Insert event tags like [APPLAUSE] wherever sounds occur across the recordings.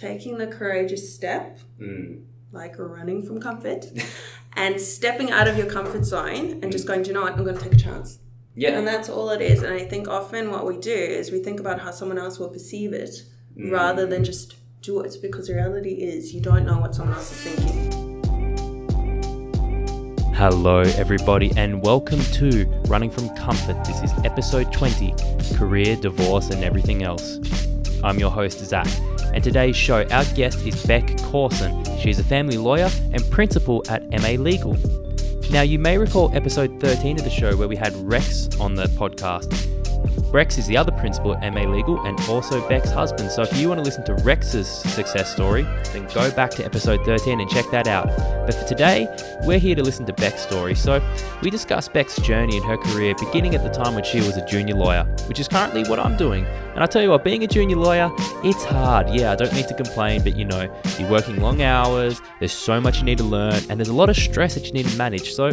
taking the courageous step, Mm. like running from comfort, [LAUGHS] and stepping out of your comfort zone and just going, do you know what? I'm going to take a chance. Yeah. And that's all it is. And I think often what we do is we think about how someone else will perceive it Mm. rather than just do it because the reality is you don't know what someone else is thinking. Hello, everybody, and welcome to Running from Comfort. This is episode 20 Career, Divorce, and Everything Else. I'm your host, Zach, and today's show, our guest is Beck Corson. She's a family lawyer and principal at MA Legal. Now, you may recall episode 13 of the show where we had Rex on the podcast. Rex is the other principal at MA Legal and also Beck's husband. So if you want to listen to Rex's success story, then go back to episode 13 and check that out. But for today, we're here to listen to Beck's story. So we discuss Beck's journey and her career beginning at the time when she was a junior lawyer, which is currently what I'm doing. And I tell you what, being a junior lawyer, it's hard. Yeah, I don't need to complain, but you know, you're working long hours, there's so much you need to learn, and there's a lot of stress that you need to manage. So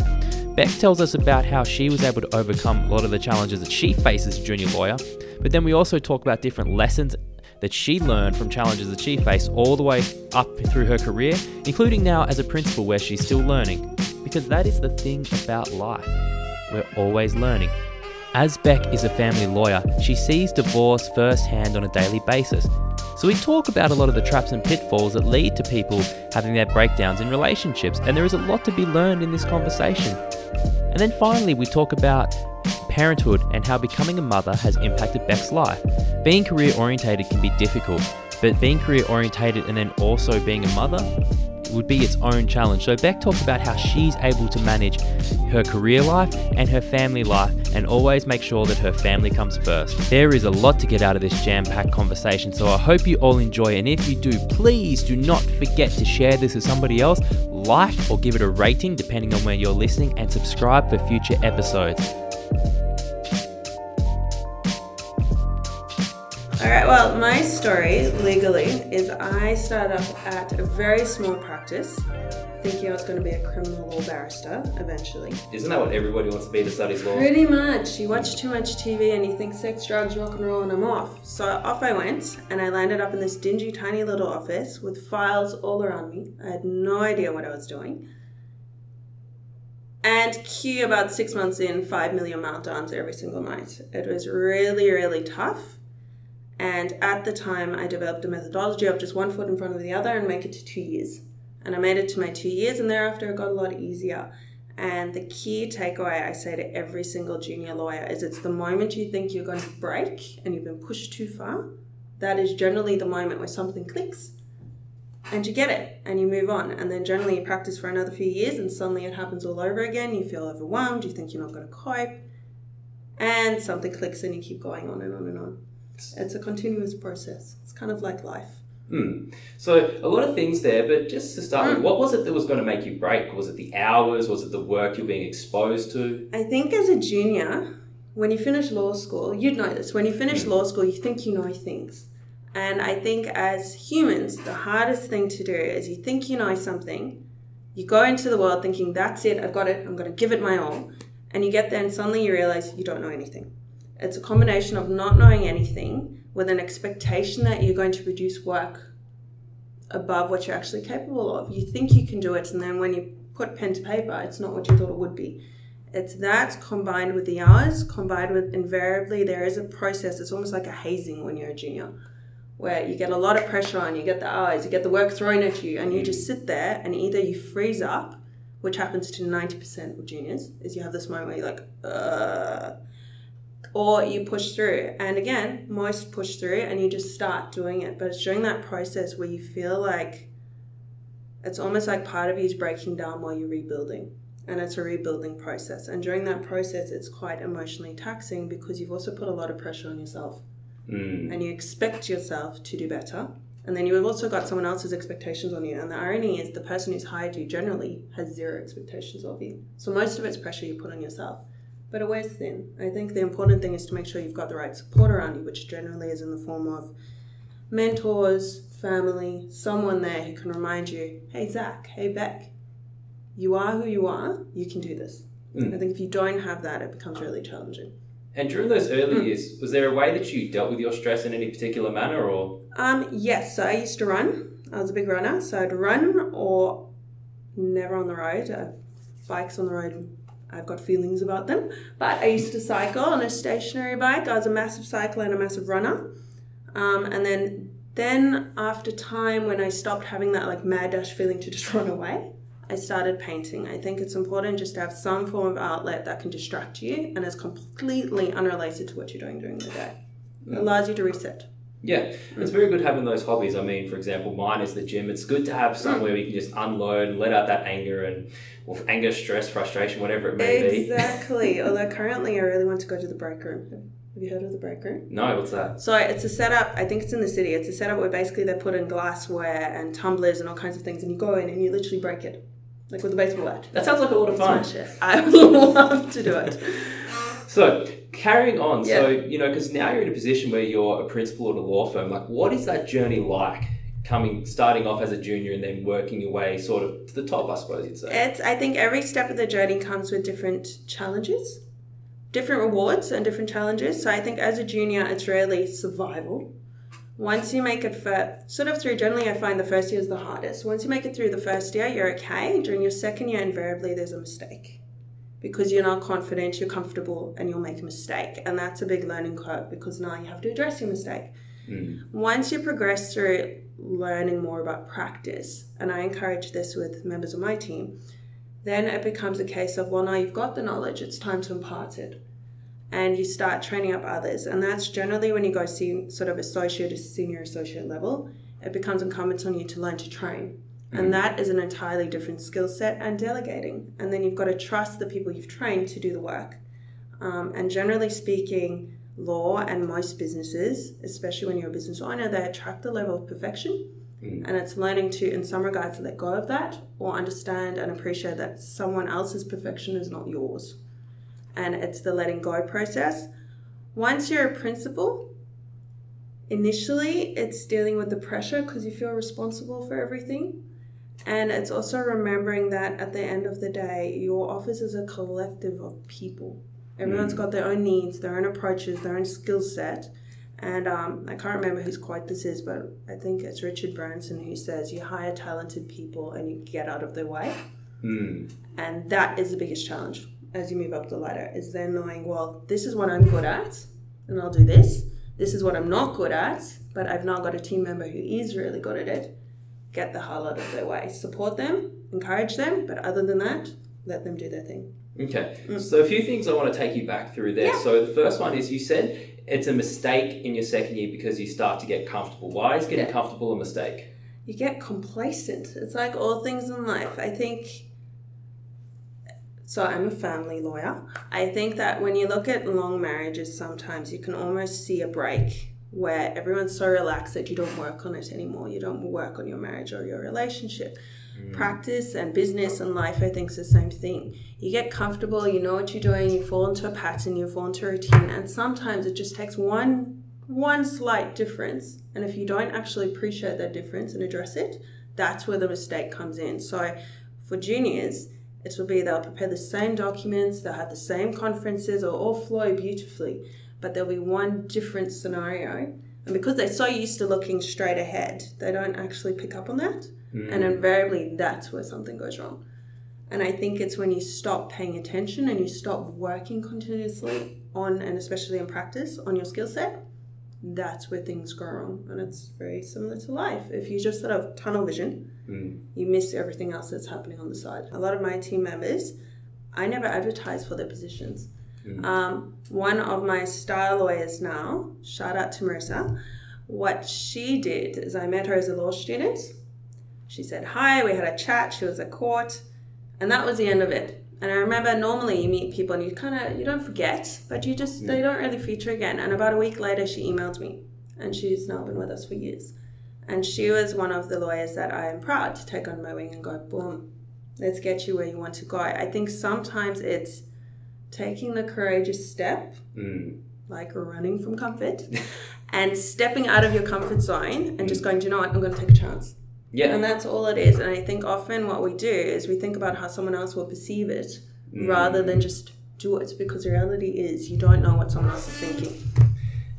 Beck tells us about how she was able to overcome a lot of the challenges that she faces as a lawyer, but then we also talk about different lessons that she learned from challenges that she faced all the way up through her career, including now as a principal where she's still learning. Because that is the thing about life. We're always learning. As Beck is a family lawyer, she sees divorce firsthand on a daily basis. So we talk about a lot of the traps and pitfalls that lead to people having their breakdowns in relationships, and there is a lot to be learned in this conversation. And then finally, we talk about parenthood and how becoming a mother has impacted Beck's life. Being career orientated can be difficult, but being career orientated and then also being a mother would be its own challenge. So Beck talks about how she's able to manage her career life and her family life and always make sure that her family comes first. There is a lot to get out of this jam-packed conversation, so I hope you all enjoy and if you do, please do not forget to share this with somebody else, like or give it a rating depending on where you're listening and subscribe for future episodes. All right, well, my story legally is I started off at a very small practice, thinking I was going to be a criminal law barrister eventually. Isn't that what everybody wants to be to study law? Pretty much. You watch too much TV and you think sex, drugs, rock and roll, and I'm off. So off I went, and I landed up in this dingy, tiny little office with files all around me. I had no idea what I was doing. And cue about six months in, five million meltdowns every single night. It was really, really tough. And at the time, I developed a methodology of just one foot in front of the other and make it to two years. And I made it to my two years, and thereafter it got a lot easier. And the key takeaway I say to every single junior lawyer is it's the moment you think you're going to break and you've been pushed too far, that is generally the moment where something clicks and you get it and you move on. And then generally you practice for another few years and suddenly it happens all over again. You feel overwhelmed, you think you're not going to cope, and something clicks and you keep going on and on and on. It's a continuous process. It's kind of like life. Hmm. So a lot of things there, but just to start with, Mm. what was it that was going to make you break? Was it the hours? Was it the work you're being exposed to? I think as a junior, when you finish law school, you'd know this. When you finish law school, you think you know things. And I think as humans, the hardest thing to do is you think you know something, you go into the world thinking, that's it, I've got it, I'm going to give it my all. And you get there and suddenly you realize you don't know anything. It's a combination of not knowing anything with an expectation that you're going to produce work above what you're actually capable of. You think you can do it, and then when you put pen to paper, it's not what you thought it would be. It's that combined with the hours, combined with invariably there is a process. It's almost like a hazing when you're a junior, where you get a lot of pressure on, you get the hours, you get the work thrown at you, and you just sit there and either you freeze up, which happens to 90% of juniors, is you have this moment where you're like, uh, or you push through. And again, most push through and you just start doing it. But it's during that process where you feel like it's almost like part of you is breaking down while you're rebuilding. And it's a rebuilding process. And during that process, it's quite emotionally taxing because you've also put a lot of pressure on yourself Hmm. and you expect yourself to do better. And then you've also got someone else's expectations on you. And the irony is, the person who's hired you generally has zero expectations of you. So most of it's pressure you put on yourself. But it wears thin. I think the important thing is to make sure you've got the right support around you, which generally is in the form of mentors, family, someone there who can remind you, hey, Zach, hey, Beck, you are who you are, you can do this. Mm. I think if you don't have that, it becomes really challenging. And during those early Mm. years, was there a way that you dealt with your stress in any particular manner, or Um, yes, so I used to run. I was a big runner, so I'd run or never on the road. Uh, bikes on the road, I've got feelings about them. But I used to cycle on a stationary bike. I was a massive cycler and a massive runner. Um, and then, then after time, when I stopped having that like mad dash feeling to [LAUGHS] just run away, I started painting. I think it's important just to have some form of outlet that can distract you and is completely unrelated to what you're doing during the day. It allows you to reset. Yeah, hmm. it's very good having those hobbies. I mean, for example, mine is the gym. It's good to have hmm. somewhere where you can just unload and let out that anger and or anger, stress, frustration, whatever it may be. Exactly. [LAUGHS] Although currently I really want to go to the break room. Have you heard of the break room? No, what's that? So it's a setup, I think it's in the city. It's a setup where basically they put in glassware and tumblers and all kinds of things and you go in and you literally break it. Like with a baseball bat. That sounds like a lot of fun. I [LAUGHS] would love to do it. [LAUGHS] So carrying on, so you know, because now you're in a position where you're a principal at a law firm. Like, what is that journey like? Coming, starting off as a junior and then working your way sort of to the top, I suppose you'd say. It's I think every step of the journey comes with different challenges, different rewards and different challenges. So I think as a junior it's really survival. Once you make it for sort of through generally I find the first year is the hardest. Once you make it through the first year, you're okay. During your second year invariably there's a mistake. Because you're not confident, you're comfortable and you'll make a mistake. And that's a big learning curve because now you have to address your mistake. Mm. Once you progress through learning more about practice, and I encourage this with members of my team, then it becomes a case of, well, now you've got the knowledge, it's time to impart it. And you start training up others. And that's generally when you go see sort of associate to senior associate level, it becomes incumbent on you to learn to train. And that is an entirely different skill set and delegating. And then you've got to trust the people you've trained to do the work. Um, and generally speaking, law and most businesses, especially when you're a business owner, they attract the level of perfection. Mm. And it's learning to, in some regards, let go of that or understand and appreciate that someone else's perfection is not yours. And it's the letting go process. Once you're a principal, initially it's dealing with the pressure because you feel responsible for everything. And it's also remembering that at the end of the day, your office is a collective of people. Everyone's got their own needs, their own approaches, their own skill set. And um, I can't remember whose quote this is, but I think it's Richard Branson who says, You hire talented people and you get out of their way. Mm. And that is the biggest challenge as you move up the ladder, is then knowing, well, this is what I'm good at, and I'll do this. This is what I'm not good at, but I've now got a team member who is really good at it. Get the hell out of their way. Support them, encourage them, but other than that, let them do their thing. Okay, Mm. so a few things I want to take you back through there. Yeah. So the first one is you said it's a mistake in your second year because you start to get comfortable. Why is getting Yeah. comfortable a mistake? you get complacent. It's like all things in life. I think. So I'm a family lawyer. I think that when you look at long marriages, sometimes you can almost see a break where everyone's so relaxed that you don't work on it anymore. You don't work on your marriage or your relationship. Mm. Practice and business and life, I think, is the same thing. You get comfortable, you know what you're doing, you fall into a pattern, you fall into a routine, and sometimes it just takes one one slight difference. And if you don't actually appreciate that difference and address it, that's where the mistake comes in. So for juniors, it will be they'll prepare the same documents, they'll have the same conferences, it'll all flow beautifully, but there'll be one different scenario. And because they're so used to looking straight ahead, they don't actually pick up on that. Mm. And invariably, that's where something goes wrong. And I think it's when you stop paying attention and you stop working continuously on, and especially in practice, on your skill set, that's where things go wrong. And it's very similar to life. If you just sort of tunnel vision, Mm. you miss everything else that's happening on the side. A lot of my team members, I never advertise for their positions. Um, one of my star lawyers now, shout out to Marissa, what she did is I met her as a law student. She said hi, we had a chat, she was at court, and that was the end of it. And I remember normally you meet people and you kind of you don't forget, but you just they don't really feature again. And about a week later, she emailed me, and she's now been with us for years. And she was one of the lawyers that I am proud to take on my wing and go, boom, let's get you where you want to go. I think sometimes it's taking the courageous step, Mm. like running from comfort, [LAUGHS] and stepping out of your comfort zone and just going, do you know what, I'm going to take a chance. Yeah. And that's all it is. And I think often what we do is we think about how someone else will perceive it Mm. rather than just do it because the reality is you don't know what someone else is thinking.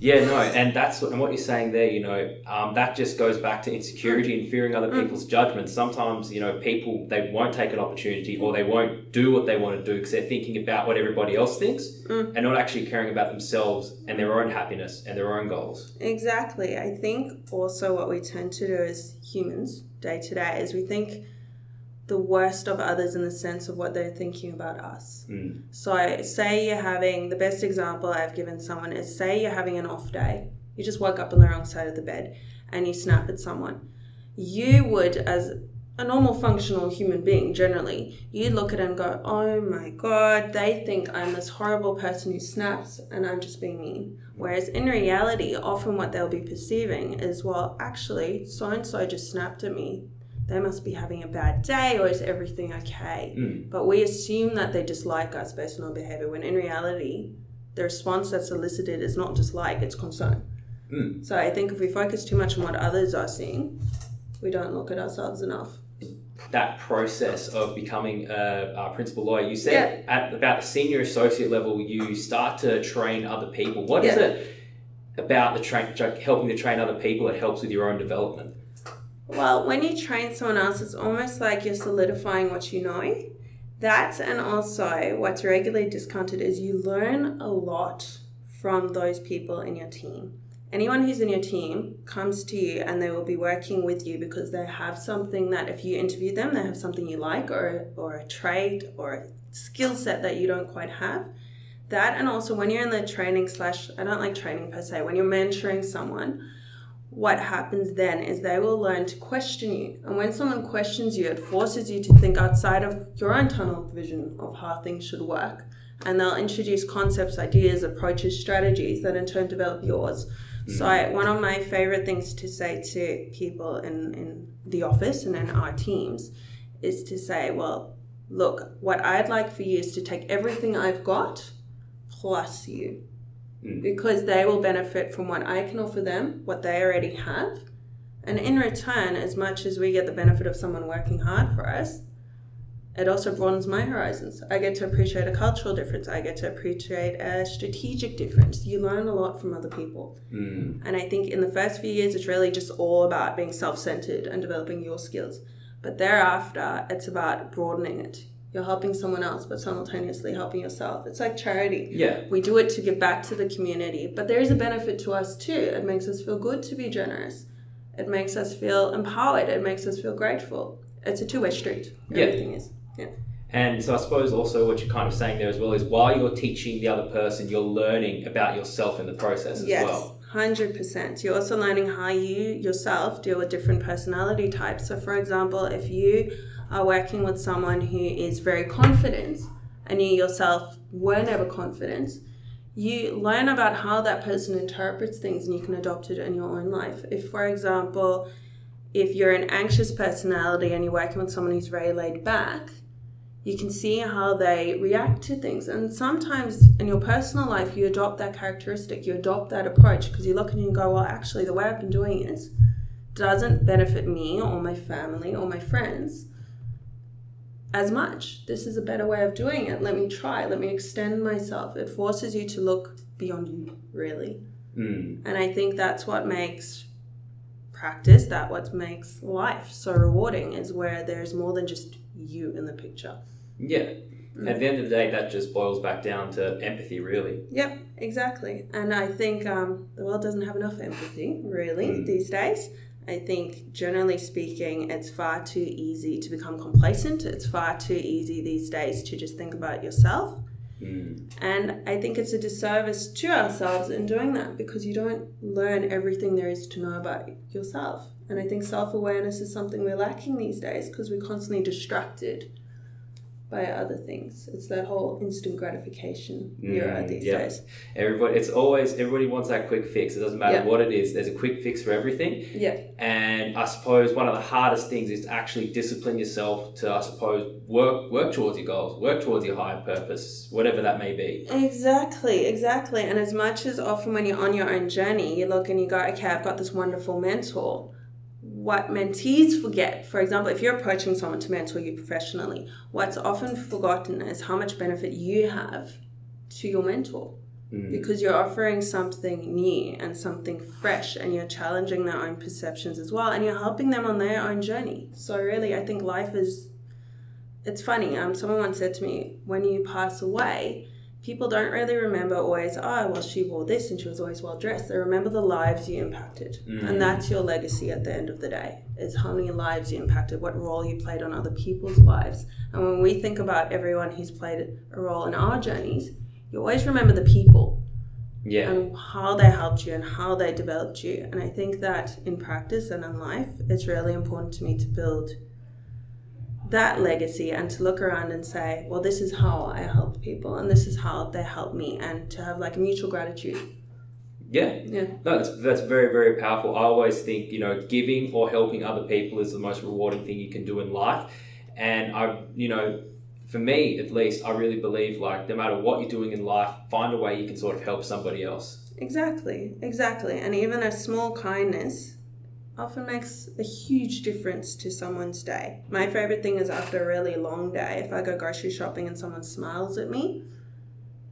Yeah, no, and that's and what you're saying there. You know, um, that just goes back to insecurity and fearing other Mm. people's judgments. Sometimes, you know, people they won't take an opportunity or they won't do what they want to do because they're thinking about what everybody else thinks Mm. and not actually caring about themselves and their own happiness and their own goals. Exactly. I think also what we tend to do as humans day to day is we think the worst of others in the sense of what they're thinking about us. Mm. So, say you're having the best example I've given someone is say you're having an off day. You just woke up on the wrong side of the bed and you snap at someone. You would, as a normal functional human being generally, you'd look at it and go, Oh my god, they think I'm this horrible person who snaps and I'm just being mean. Whereas in reality, often what they'll be perceiving is, Well, actually, so and so just snapped at me. They must be having a bad day, or is everything okay? Mm. But we assume that they dislike us based on our behavior, when in reality, the response that's elicited is not dislike, it's concern. Mm. So I think if we focus too much on what others are seeing, we don't look at ourselves enough. That process of becoming a, a principal lawyer, you said at about the senior associate level, you start to train other people. What is Yeah. it about the train, helping to train other people that helps with your own development? Well, when you train someone else, it's almost like you're solidifying what you know. That and also what's regularly discounted is you learn a lot from those people in your team. Anyone who's in your team comes to you and they will be working with you because they have something that if you interview them, they have something you like or, or a trait or a skill set that you don't quite have. That and also when you're in the training slash I don't like training per se, when you're mentoring someone, what happens then is they will learn to question you. And when someone questions you, it forces you to think outside of your own tunnel vision of how things should work. And they'll introduce concepts, ideas, approaches, strategies that in turn develop yours. So, I, mm. one of my favorite things to say to people in, in the office and in our teams is to say, well, look, what I'd like for you is to take everything I've got plus you Mm. because they will benefit from what I can offer them, what they already have. And in return, as much as we get the benefit of someone working hard for us, it also broadens my horizons. I get to appreciate a cultural difference. I get to appreciate a strategic difference. You learn a lot from other people. Mm. And I think in the first few years, it's really just all about being self centered and developing your skills. But thereafter, it's about broadening it. You're helping someone else, but simultaneously helping yourself. It's like charity. Yeah. We do it to give back to the community, but there is a benefit to us too. It makes us feel good to be generous. It makes us feel empowered. It makes us feel grateful. It's a two way street. Yeah. Everything is. Yeah. And so I suppose also what you're kind of saying there as well is while you're teaching the other person, you're learning about yourself in the process as Yes. well. Hundred percent. You're also learning how you yourself deal with different personality types. So, for example, if you are working with someone who is very confident, and you yourself were never confident, you learn about how that person interprets things, and you can adopt it in your own life. If, for example, if you're an anxious personality and you're working with someone who's very laid back, you can see how they react to things. And sometimes in your personal life, you adopt that characteristic, you adopt that approach because you look and you go, well, actually, the way I've been doing it doesn't benefit me or my family or my friends as much. This is a better way of doing it. Let me try, let me extend myself. It forces you to look beyond you, really. Mm. And I think that's what makes practice, that what makes life so rewarding is where there's more than just you in the picture. Yeah. Mm. At the end of the day, that just boils back down to empathy, really. Yep, exactly. And I think um, the world doesn't have enough empathy, really, Mm. these days. I think, generally speaking, it's far too easy to become complacent. It's far too easy these days to just think about yourself. Mm. And I think it's a disservice to ourselves in doing that because you don't learn everything there is to know about yourself. And I think self awareness is something we're lacking these days because we're constantly distracted by other things. It's that whole instant gratification era Mm, these yeah. days. Everybody, it's always everybody wants that quick fix. It doesn't matter Yeah. what it is. There's a quick fix for everything. Yeah. And I suppose one of the hardest things is to actually discipline yourself to, I suppose, work work towards your goals, work towards your higher purpose, whatever that may be. Exactly, exactly. And as much as often when you're on your own journey, you look and you go, okay, I've got this wonderful mentor. What mentees forget, for example, if you're approaching someone to mentor you professionally, what's often forgotten is how much benefit you have to your mentor. Mm. because you're offering something new and something fresh and you're challenging their own perceptions as well and you're helping them on their own journey. So really i think life is it's funny. Um, someone once said to me when you pass away people don't really remember always oh well she wore this and she was always well dressed they remember the lives you impacted Mm. and that's your legacy at the end of the day is how many lives you impacted what role you played on other people's lives and when we think about everyone who's played a role in our journeys you always remember the people Yeah. and how they helped you and how they developed you. And I think that in practice and in life, it's really important to me to build that legacy and to look around and say, well, this is how I help people and this is how they help me, and to have like a mutual gratitude. Yeah. Yeah. No, that's, that's very, very powerful. I always think, you know, giving or helping other people is the most rewarding thing you can do in life. And I, you know, for me at least, I really believe like no matter what you're doing in life, find a way you can sort of help somebody else. Exactly, exactly. And even a small kindness often makes a huge difference to someone's day. My favorite thing is after a really long day, if I go grocery shopping and someone smiles at me,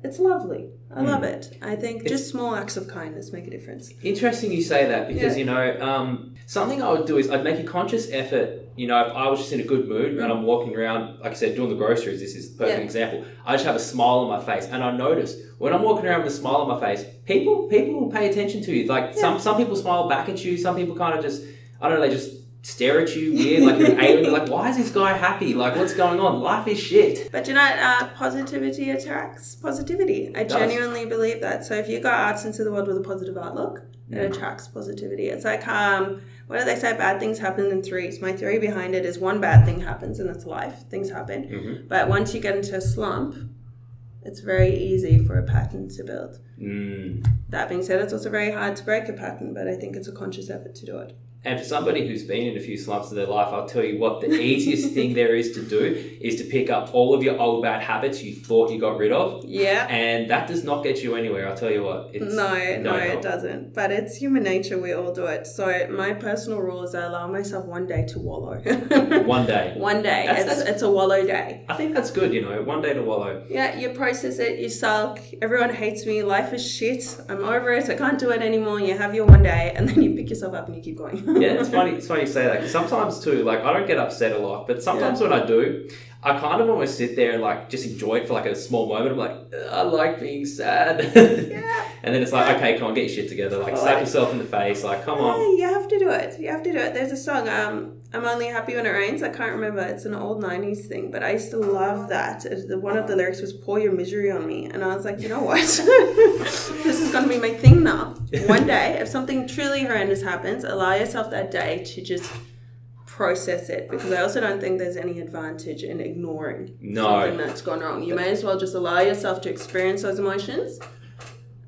it's lovely. I love it. I think It's- just small acts of kindness make a difference. Interesting you say that because, Yeah. you know, um, something I would do is I'd make a conscious effort, you know, if I was just in a good mood and I'm walking around, like I said, doing the groceries, this is a perfect Yeah. example. I just have a smile on my face and I notice when I'm walking around with a smile on my face, people people will pay attention to you. Like some, some people smile back at you, some people kind of just, I don't know, they just stare at you weird, like you're an alien. Like, why is this guy happy? Like, what's going on? Life is shit. But you know, uh, positivity attracts positivity. I genuinely believe that. So if you go out into the world with a positive outlook, it Mm. attracts positivity. It's like, um, what do they say? Bad things happen in threes. My theory behind it is one bad thing happens and it's life. Things happen. Mhm. But once you get into a slump, it's very easy for a pattern to build. Mm. That being said, it's also very hard to break a pattern, but I think it's a conscious effort to do it. And for somebody who's been in a few slumps in their life, I'll tell you what, the easiest thing there is to do is to pick up all of your old bad habits you thought you got rid of. Yeah. And that does not get you anywhere, I'll tell you what. It's no, no, help. it doesn't. But it's human nature. We all do it. So my personal rule is I allow myself one day to wallow. [LAUGHS] One day. one day. That's- it's, that's- it's a wallow day. I think that's good, you know, one day to wallow. Yeah, you process it. You sulk. Everyone hates me. Life is shit. I'm over it. I can't do it anymore. You have your one day, and then you pick yourself up and you keep going. [LAUGHS] Yeah, it's funny. It's funny you say that. 'cause sometimes too, like I don't get upset a lot, but sometimes when I do, I kind of almost sit there and like just enjoy it for like a small moment. I'm like, I like being sad. [LAUGHS] yeah. and then it's like, okay, come on, get your shit together. Like, slap yourself in the face. Like, come on. Yeah, you have to do it. You have to do it. There's a song, um, I'm only happy when it rains. I can't remember. It's an old 90s thing, but I used to love that. One of the lyrics was pour your misery on me. And I was like, you know what? [LAUGHS] this is going to be my thing now. [LAUGHS] One day, if something truly horrendous happens, allow yourself that day to just process it because I also don't think there's any advantage in ignoring No. something that's gone wrong. You may as well just allow yourself to experience those emotions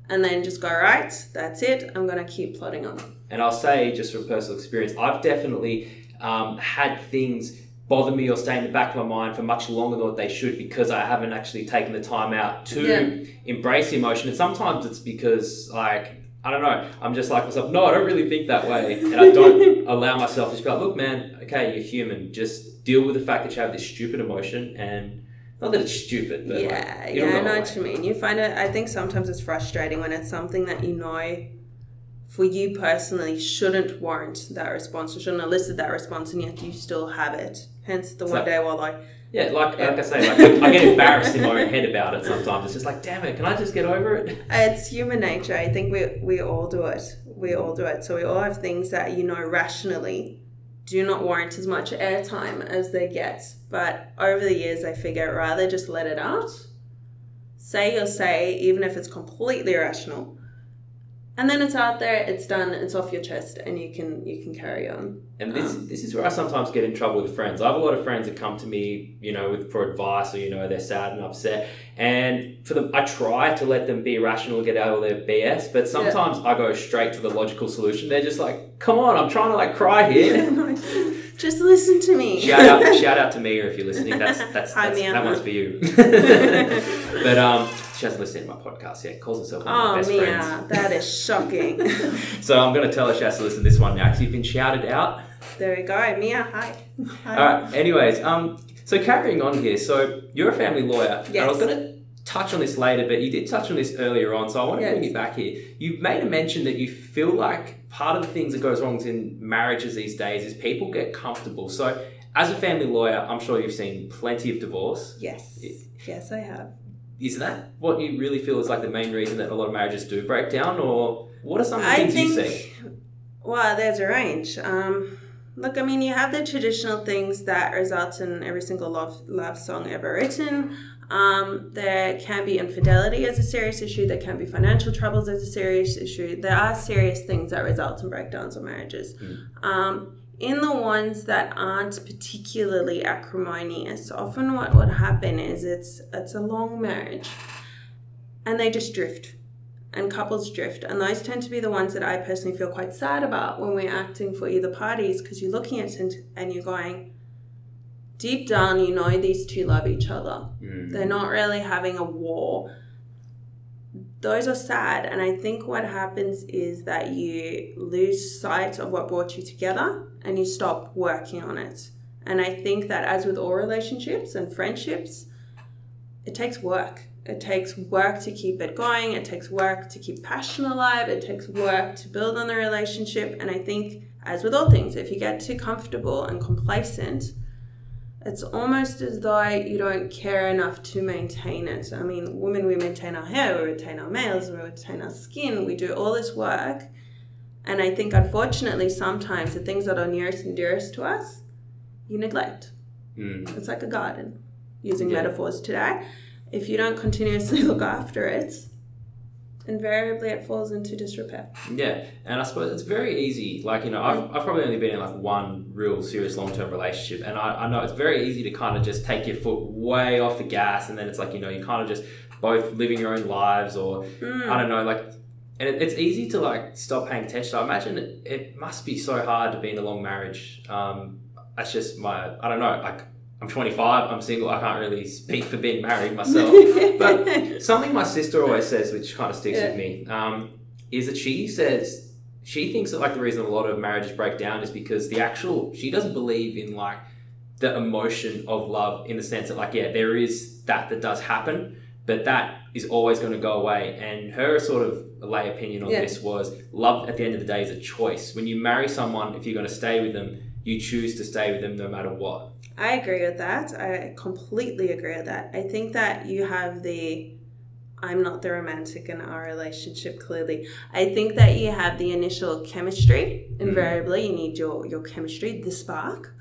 and then just go, right, that's it. I'm going to keep plodding on. And I'll say, just from personal experience, I've definitely um, had things bother me or stay in the back of my mind for much longer than what they should because I haven't actually taken the time out to Yeah. embrace the emotion. And sometimes it's because, like, I don't know, I'm just like myself, no, I don't really think that way. And I don't [LAUGHS] allow myself to just be like, look, man, okay, you're human. Just deal with the fact that you have this stupid emotion. And not that it's stupid, but like, yeah, it'll yeah, I know what you mean. You find it, I think sometimes it's frustrating when it's something that you know for you personally shouldn't warrant that response or shouldn't elicit that response and yet you still have it. Hence the It's one like- day while I, Yeah, like, like I say, like, I get [LAUGHS] embarrassed in my own head about it sometimes. It's just like, damn it, can I just get over it? it's human nature. I think we, we all do it. We all do it. So we all have things that you know rationally do not warrant as much airtime as they get. But over the years, I figure rather just let it out. Say your say, even if it's completely irrational. And then it's out there, it's done, it's off your chest, and you can you can carry on. And this Um, this is where I sometimes get in trouble with friends. I have a lot of friends that come to me, you know, with for advice or you know they're sad and upset, and for them, I try to let them be rational get out of their BS. But sometimes I go straight to the logical solution. They're just like, "Come on, I'm trying to like cry here." [LAUGHS] just listen to me. shout out, [LAUGHS] shout out to Mia if you're listening. That's that's, Hi, that's that one's for you. [LAUGHS] but um, she hasn't listened to my podcast yet. Calls herself one of my Oh, best Mia, friends. that is shocking. [LAUGHS] So I'm going to tell her she has to listen to this one now because you've been shouted out. there we go. Mia, hi. hi. All right. Anyways, um, so carrying on here. So you're a family lawyer, and I was going to touch on this later, but you did touch on this earlier on, so I want to Yes. bring you back here. You've made a mention that you feel like part of the things that goes wrong in marriages these days is people get comfortable. So, as a family lawyer, I'm sure you've seen plenty of divorce. Yes. Yes, I have. Is that what you really feel is like the main reason that a lot of marriages do break down, or what are some of the I things think, you see? well, there's a range. Um, look, I mean, you have the traditional things that result in every single love, love song ever written. Um, there can be infidelity as a serious issue. There can be financial troubles as a serious issue. There are serious things that result in breakdowns of marriages. Um, in the ones that aren't particularly acrimonious, often what would happen is it's it's a long marriage, and they just drift and couples drift and those tend to be the ones that i personally feel quite sad about when we're acting for either parties because you're looking at it and you're going deep down you know these two love each other Mm. they're not really having a war those are sad. And i think what happens is that you lose sight of what brought you together and you stop working on it. And i think that as with all relationships and friendships it takes work. It takes work to keep it going. It takes work to keep passion alive. It takes work to build on the relationship. And i think as with all things if you get too comfortable and complacent it's almost as though you don't care enough to maintain it. I mean, women, we maintain our hair, we retain our nails, we retain our skin, we do all this work. And I think, unfortunately, sometimes the things that are nearest and dearest to us, you neglect. Mm. It's like a garden, using Yeah. metaphors today. If you don't continuously [LAUGHS] look after it, invariably it falls into disrepair. Yeah, and I suppose it's very easy. Like, you know, I've, I've probably only been in like one real serious long term relationship, and I, I know it's very easy to kind of just take your foot way off the gas, and then it's like, you know, you kind of just both living your own lives, or Mm. I don't know, like, and it, it's easy to like stop paying attention. I imagine it, it must be so hard to be in a long marriage. Um, that's just my, I don't know, like, I'm 25, I'm single, I can't really speak for being married myself. [LAUGHS] But something my sister always says, which kind of sticks Yeah. with me, um, is that she says she thinks that like the reason a lot of marriages break down is because the actual she doesn't believe in like the emotion of love in the sense that like yeah there is that that does happen, but that is always going to go away. And her sort of lay opinion on Yeah. this was love at the end of the day is a choice. When you marry someone, if you're going to stay with them, you choose to stay with them no matter what. I agree with that. I completely agree with that. I think that you have the I'm not the romantic in our relationship clearly. I think that you have the initial chemistry. Mm-hmm. Invariably, you need your your chemistry, the spark.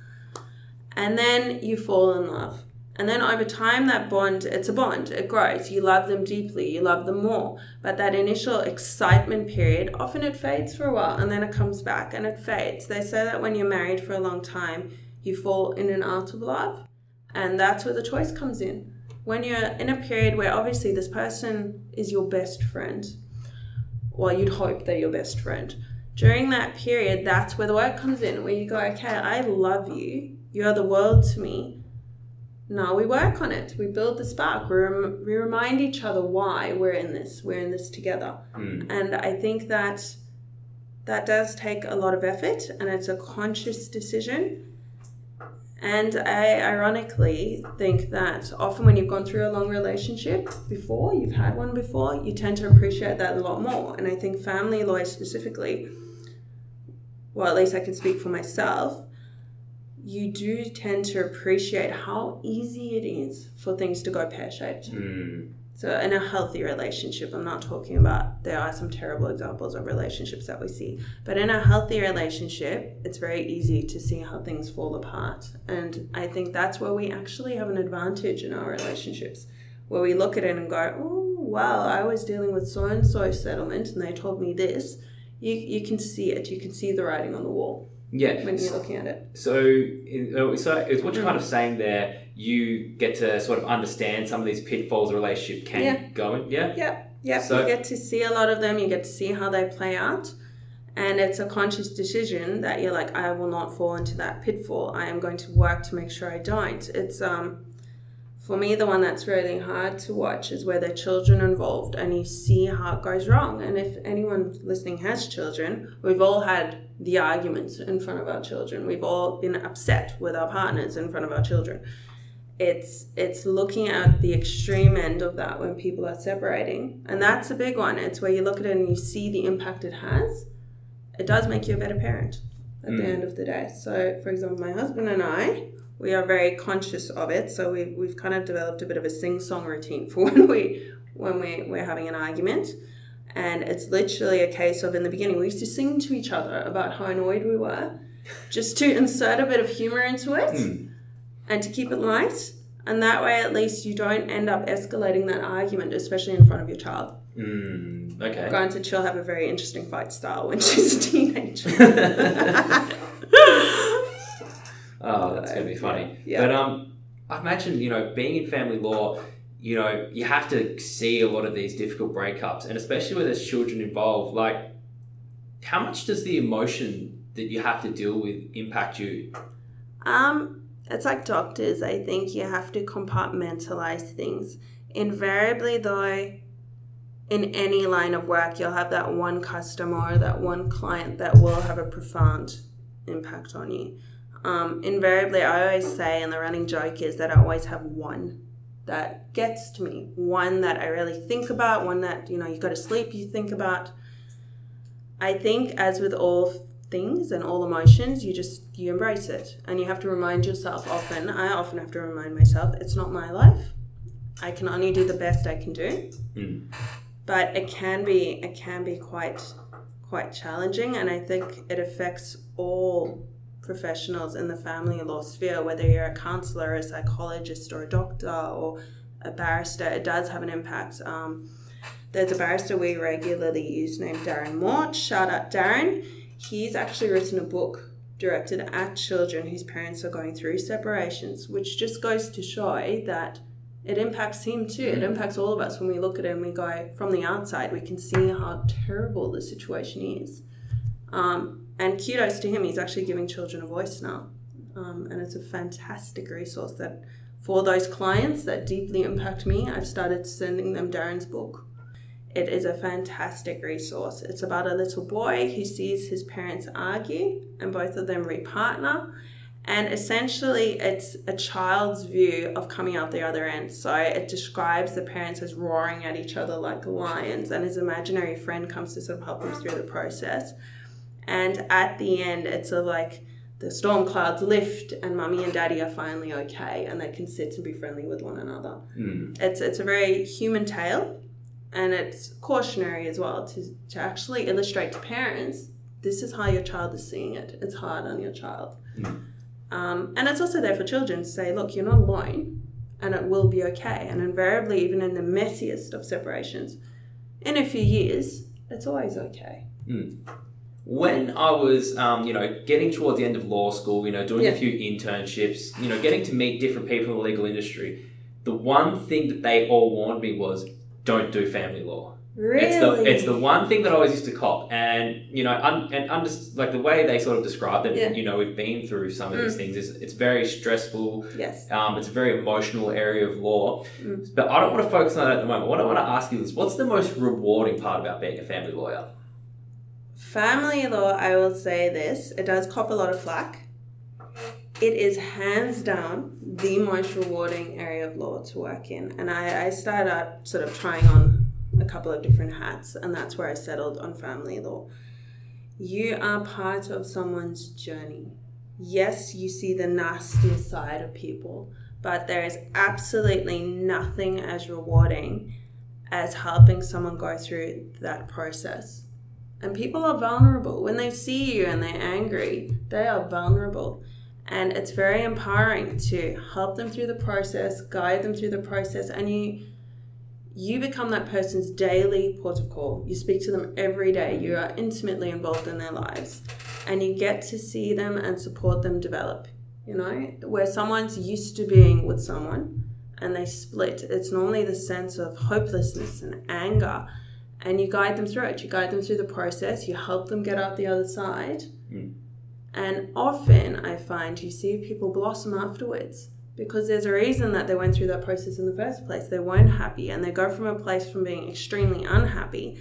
And then you fall in love. And then over time that bond, it's a bond. It grows. You love them deeply, you love them more. But that initial excitement period, often it fades for a while and then it comes back and it fades. They say that when you're married for a long time, you fall in and out of love. And that's where the choice comes in. When you're in a period where obviously this person is your best friend, well, you'd hope they're your best friend. During that period, that's where the work comes in, where you go, okay, I love you. You're the world to me. Now we work on it. We build the spark. We, rem- we remind each other why we're in this. We're in this together. Mm. And I think that that does take a lot of effort and it's a conscious decision. And I ironically think that often when you've gone through a long relationship before, you've had one before, you tend to appreciate that a lot more. And I think family lawyers specifically, well, at least I can speak for myself, you do tend to appreciate how easy it is for things to go pear shaped. Mm. So, in a healthy relationship, I'm not talking about there are some terrible examples of relationships that we see, but in a healthy relationship, it's very easy to see how things fall apart. And I think that's where we actually have an advantage in our relationships, where we look at it and go, oh, wow, I was dealing with so and so settlement and they told me this. You, you can see it, you can see the writing on the wall Yeah. when you're looking at it. So, uh, so it's what you're kind of saying there. You get to sort of understand some of these pitfalls a relationship can Yeah. go in. Yeah. Yep, yep. So- you get to see a lot of them. You get to see how they play out, and it's a conscious decision that you're like, I will not fall into that pitfall. I am going to work to make sure I don't. It's um, for me, the one that's really hard to watch is where there are children involved, and you see how it goes wrong. And if anyone listening has children, we've all had the arguments in front of our children. We've all been upset with our partners in front of our children it's it's looking at the extreme end of that when people are separating. And that's a big one. It's where you look at it and you see the impact it has. It does make you a better parent at the Mm. end of the day. So for example my husband and i we are very conscious of it. So we, we've kind of developed a bit of a sing-song routine [LAUGHS] for when we when we, we're having an argument. And it's literally a case of in the beginning we used to sing to each other about how annoyed we were just to [LAUGHS] insert a bit of humor into it. Hmm. And to keep it light. And that way, at least, you don't end up escalating that argument, especially in front of your child. Mm, okay. Granted, she'll have a very interesting fight style when she's a teenager. [LAUGHS] Oh, that's gonna be funny. Yeah. But um, I imagine you know being in family law, you know you have to see a lot of these difficult breakups, and especially where there's children involved. Like, how much does the emotion that you have to deal with impact you? um, it's like doctors. I think you have to compartmentalize things. Invariably, though, in any line of work, you'll have that one customer or that one client that will have a profound impact on you. Um, invariably, I always say, and the running joke is that I always have one that gets to me, one that I really think about, one that, you know, you go to sleep, you think about. I think, as with all things and all emotions, you just, you embrace it. And you have to remind yourself often, I often have to remind myself, it's not my life. I can only do the best I can do. Mm. But it can be, it can be quite, quite challenging. And I think it affects all professionals in the family law sphere, whether you're a counselor, a psychologist, or a doctor, or a barrister, it does have an impact. Um, there's a barrister we regularly use named Darren Mort. Shout out Darren. He's actually written a book directed at children whose parents are going through separations, which just goes to show that it impacts him too. It impacts all of us when we look at it and we go from the outside, we can see how terrible the situation is. Um, and kudos to him, he's actually giving children a voice now. Um, and it's a fantastic resource that for those clients that deeply impact me, I've started sending them Darren's book. It is a fantastic resource. It's about a little boy who sees his parents argue and both of them repartner. And essentially, it's a child's view of coming out the other end. So it describes the parents as roaring at each other like lions, and his imaginary friend comes to sort of help him through the process. And at the end, it's a like the storm clouds lift, and mummy and daddy are finally okay, and they can sit and be friendly with one another. Mm. It's it's a very human tale, and it's cautionary as well to to actually illustrate to parents this is how your child is seeing it. It's hard on your child, Mm. um, and it's also there for children to say, look, you're not alone, and it will be okay. And invariably, even in the messiest of separations, in a few years, it's always okay. When I was, um, you know, getting towards the end of law school, you know, doing Yeah. a few internships, you know, getting to meet different people in the legal industry, the one thing that they all warned me was don't do family law. Really, It's the it's the one thing that I always used to cop, and you know, un, and under, like the way they sort of described it. Yeah. You know, we've been through some of Mm. these things. Is it's very stressful. yes. Um, it's a very emotional area of law, Mm. but I don't want to focus on that at the moment. What I want to ask you is, what's the most rewarding part about being a family lawyer? Family law, I will say this, it does cop a lot of flack. It is hands down the most rewarding area of law to work in. And I, I started out sort of trying on a couple of different hats, and that's where I settled on family law. You are part of someone's journey. Yes, you see the nasty side of people, but there is absolutely nothing as rewarding as helping someone go through that process. And people are vulnerable. When they see you and they're angry, they are vulnerable. And it's very empowering to help them through the process, guide them through the process, and you you become that person's daily port of call. You speak to them every day. You are intimately involved in their lives. And you get to see them and support them develop. You know, where someone's used to being with someone and they split, it's normally the sense of hopelessness and anger and you guide them through it. You guide them through the process. You help them get out the other side. Mm. And often I find you see people blossom afterwards because there's a reason that they went through that process in the first place. They weren't happy and they go from a place from being extremely unhappy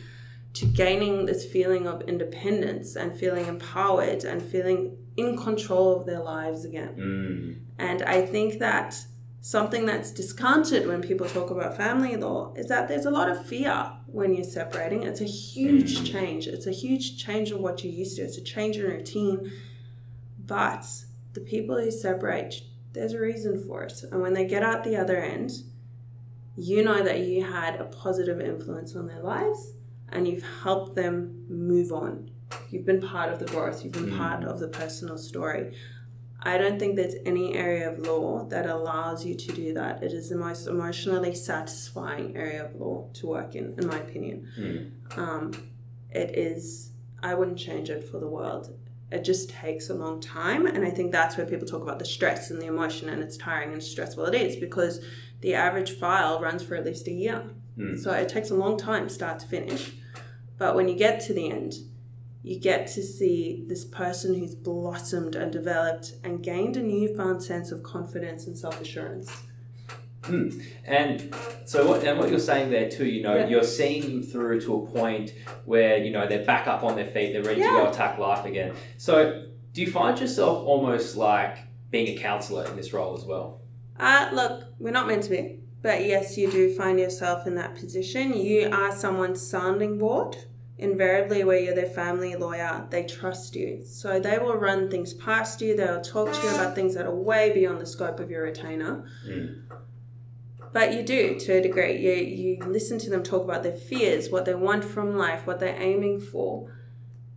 to gaining this feeling of independence and feeling empowered and feeling in control of their lives again. Mm. And I think that something that's discounted when people talk about family law is that there's a lot of fear when you're separating. It's a huge change. It's a huge change of what you're used to. It's a change in routine. But the people who separate, there's a reason for it. And when they get out the other end, you know that you had a positive influence on their lives and you've helped them move on. You've been part of the growth, you've been part of the personal story. I don't think there's any area of law that allows you to do that. It is the most emotionally satisfying area of law to work in, in my opinion. Mm. Um, it is, I wouldn't change it for the world. It just takes a long time. And I think that's where people talk about the stress and the emotion, and it's tiring and stressful. It is because the average file runs for at least a year. Mm. So it takes a long time, start to finish. But when you get to the end, you get to see this person who's blossomed and developed and gained a newfound sense of confidence and self assurance. Mm. And so, what, and what you're saying there too, you know, Yeah. you're seeing them through to a point where you know they're back up on their feet, they're ready to go attack life again. So, do you find yourself almost like being a counselor in this role as well? Uh, look, we're not meant to be, but yes, you do find yourself in that position. You are someone's sounding board. Invariably, where you're their family lawyer, they trust you. So they will run things past you, they'll talk to you about things that are way beyond the scope of your retainer. Mm. But you do to a degree. You, you listen to them talk about their fears, what they want from life, what they're aiming for,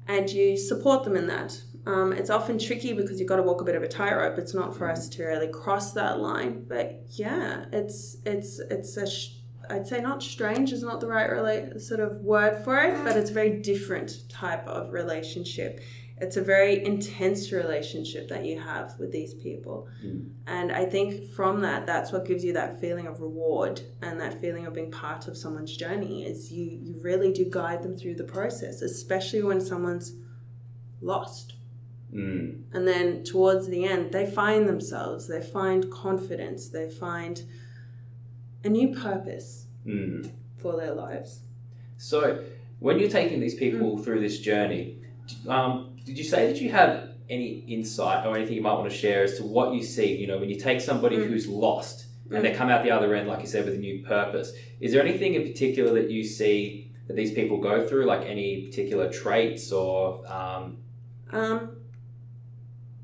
and you support them in that. Um, it's often tricky because you've got to walk a bit of a tightrope. It's not for us to really cross that line. But yeah, it's it's it's a sh- I'd say not strange is not the right sort of word for it, but it's a very different type of relationship. It's a very intense relationship that you have with these people. Mm. And I think from that, that's what gives you that feeling of reward and that feeling of being part of someone's journey is you, you really do guide them through the process, especially when someone's lost. Mm. And then towards the end, they find themselves, they find confidence, they find a new purpose Mm. for their lives. So, when you're taking these people Mm. through this journey, um, did you say that you have any insight or anything you might want to share as to what you see? You know, when you take somebody Mm. who's lost Mm. and they come out the other end, like you said, with a new purpose, is there anything in particular that you see that these people go through, like any particular traits or? Um, Um,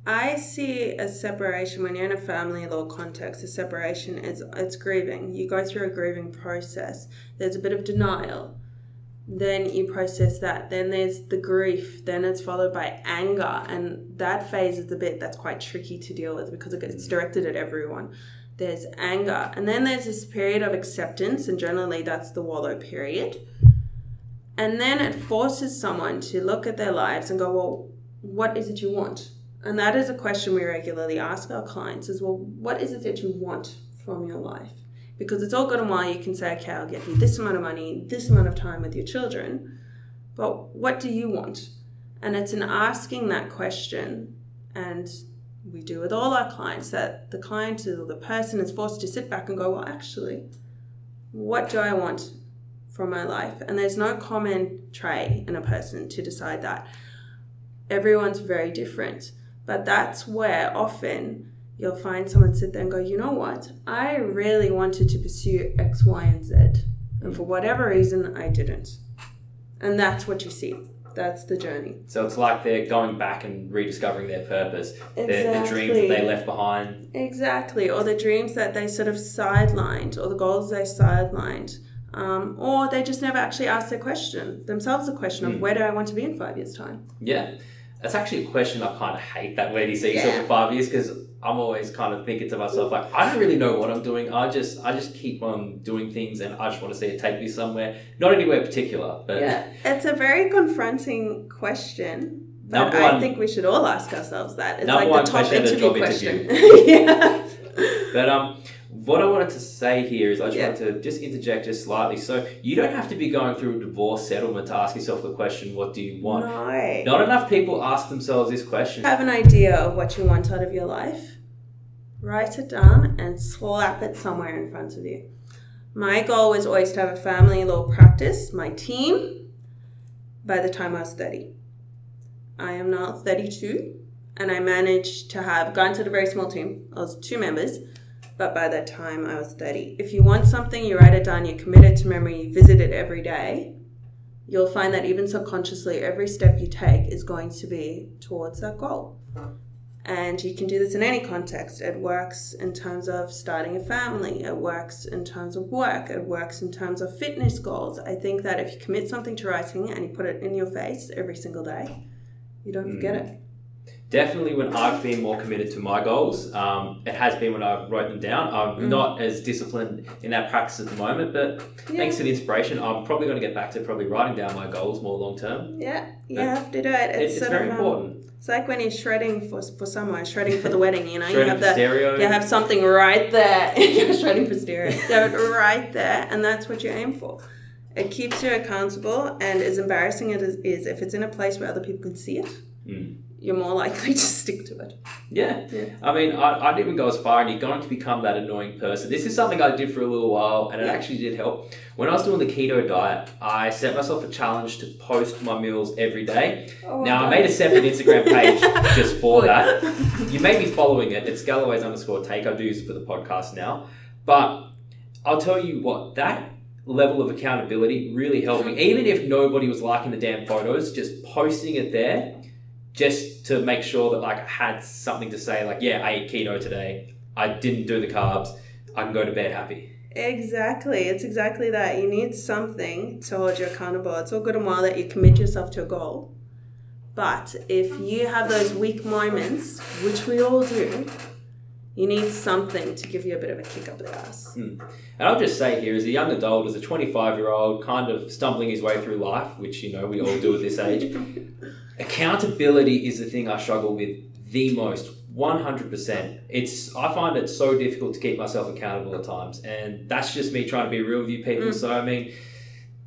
I see a separation when you're in a family law context. A separation is it's grieving. You go through a grieving process. There's a bit of denial. Then you process that. Then there's the grief. Then it's followed by anger, and that phase is the bit that's quite tricky to deal with because it's mm. directed at everyone. There's anger, and then there's this period of acceptance, and generally that's the wallow period. And then it forces someone to look at their lives and go, well, what is it you want? And that is a question we regularly ask our clients is, well, what is it that you want from your life? Because it's all good and well you can say, okay, I'll give you this amount of money, this amount of time with your children, but what do you want? And it's in asking that question, and we do with all our clients, that the client or the person is forced to sit back and go, well, actually, what do I want from my life? And there's no common tray in a person to decide that everyone's very different. But that's where often you'll find someone sit there and go, you know what? I really wanted to pursue X, Y, and Z. And for whatever reason, I didn't. And that's what you see. That's the journey. so it's like they're going back and rediscovering their purpose, their, the dreams that they left behind. Exactly. Or the dreams that they sort of sidelined, or the goals they sidelined. Um, or they just never actually asked their question, themselves, the question of Mm. where do I want to be in five years' time? Yeah, that's actually a question I kind of hate. That where do you see yourself Yeah. in five years? Because I'm always kind of thinking to myself like, I don't really know what I'm doing. I just I just keep on doing things, and I just want to see it take me somewhere. Not anywhere particular, but Yeah, it's a very confronting question. But Number I one- think we should all ask ourselves that. It's like the top question at interview question. interview. [LAUGHS] yeah. But um, what I wanted to say here is I just Yeah. wanted to just interject just slightly. So you don't have to be going through a divorce settlement to ask yourself the question, "What do you want?" No. Not enough people ask themselves this question. Have an idea of what you want out of your life. Write it down and slap it somewhere in front of you. My goal was always to have a family law practice, my team, by the time I was 30. I am now 32 and I managed to have, granted a very small team, I was two members, but by that time I was 30. If you want something, you write it down, you commit it to memory, you visit it every day, you'll find that even subconsciously, every step you take is going to be towards that goal. And you can do this in any context. It works in terms of starting a family, it works in terms of work, it works in terms of fitness goals. I think that if you commit something to writing and you put it in your face every single day, you don't forget mm. it. Definitely, when I've been more committed to my goals, um, it has been when I've wrote them down. I'm Mm. not as disciplined in that practice at the moment, but Yeah. thanks to the inspiration, I'm probably going to get back to probably writing down my goals more long term. Yeah, you Yeah. have to do it. It- It's, It's, very of, um, important. It's like when you're shredding for for someone, shredding for the wedding. You know, you have that. stereo. You have something right there. [LAUGHS] you're shredding for stereo. [LAUGHS] It right there, and that's what you aim for. It keeps you accountable, and as embarrassing as it is, if it's in a place where other people can see it, Mm. You're more likely to stick to it. Yeah. Yeah. I mean, I, I'd even go as far and you're going to become that annoying person. This is something I did for a little while and it Yeah. actually did help. When I was doing the keto diet, I set myself a challenge to post my meals every day. Oh, now, I made a separate Instagram page [LAUGHS] just for that. You may be following it. It's Galloway's underscore take. I do use it for the podcast now. But I'll tell you what, that level of accountability really helped me. Even if nobody was liking the damn photos, just posting it there just to make sure that like I had something to say, like, yeah, I ate keto today. I didn't do the carbs. I can go to bed happy. Exactly. It's exactly that. You need something to hold you accountable. It's all good and well that you commit yourself to a goal. But if you have those weak moments, which we all do, you need something to give you a bit of a kick up the ass. Hmm. And I'll just say here, as a young adult, as a 25 year old, kind of stumbling his way through life, which, you know, we all do at this age, accountability is the thing I struggle with the most. 100%. It's I find it so difficult to keep myself accountable at times and that's just me trying to be real with you people. Mm. So I mean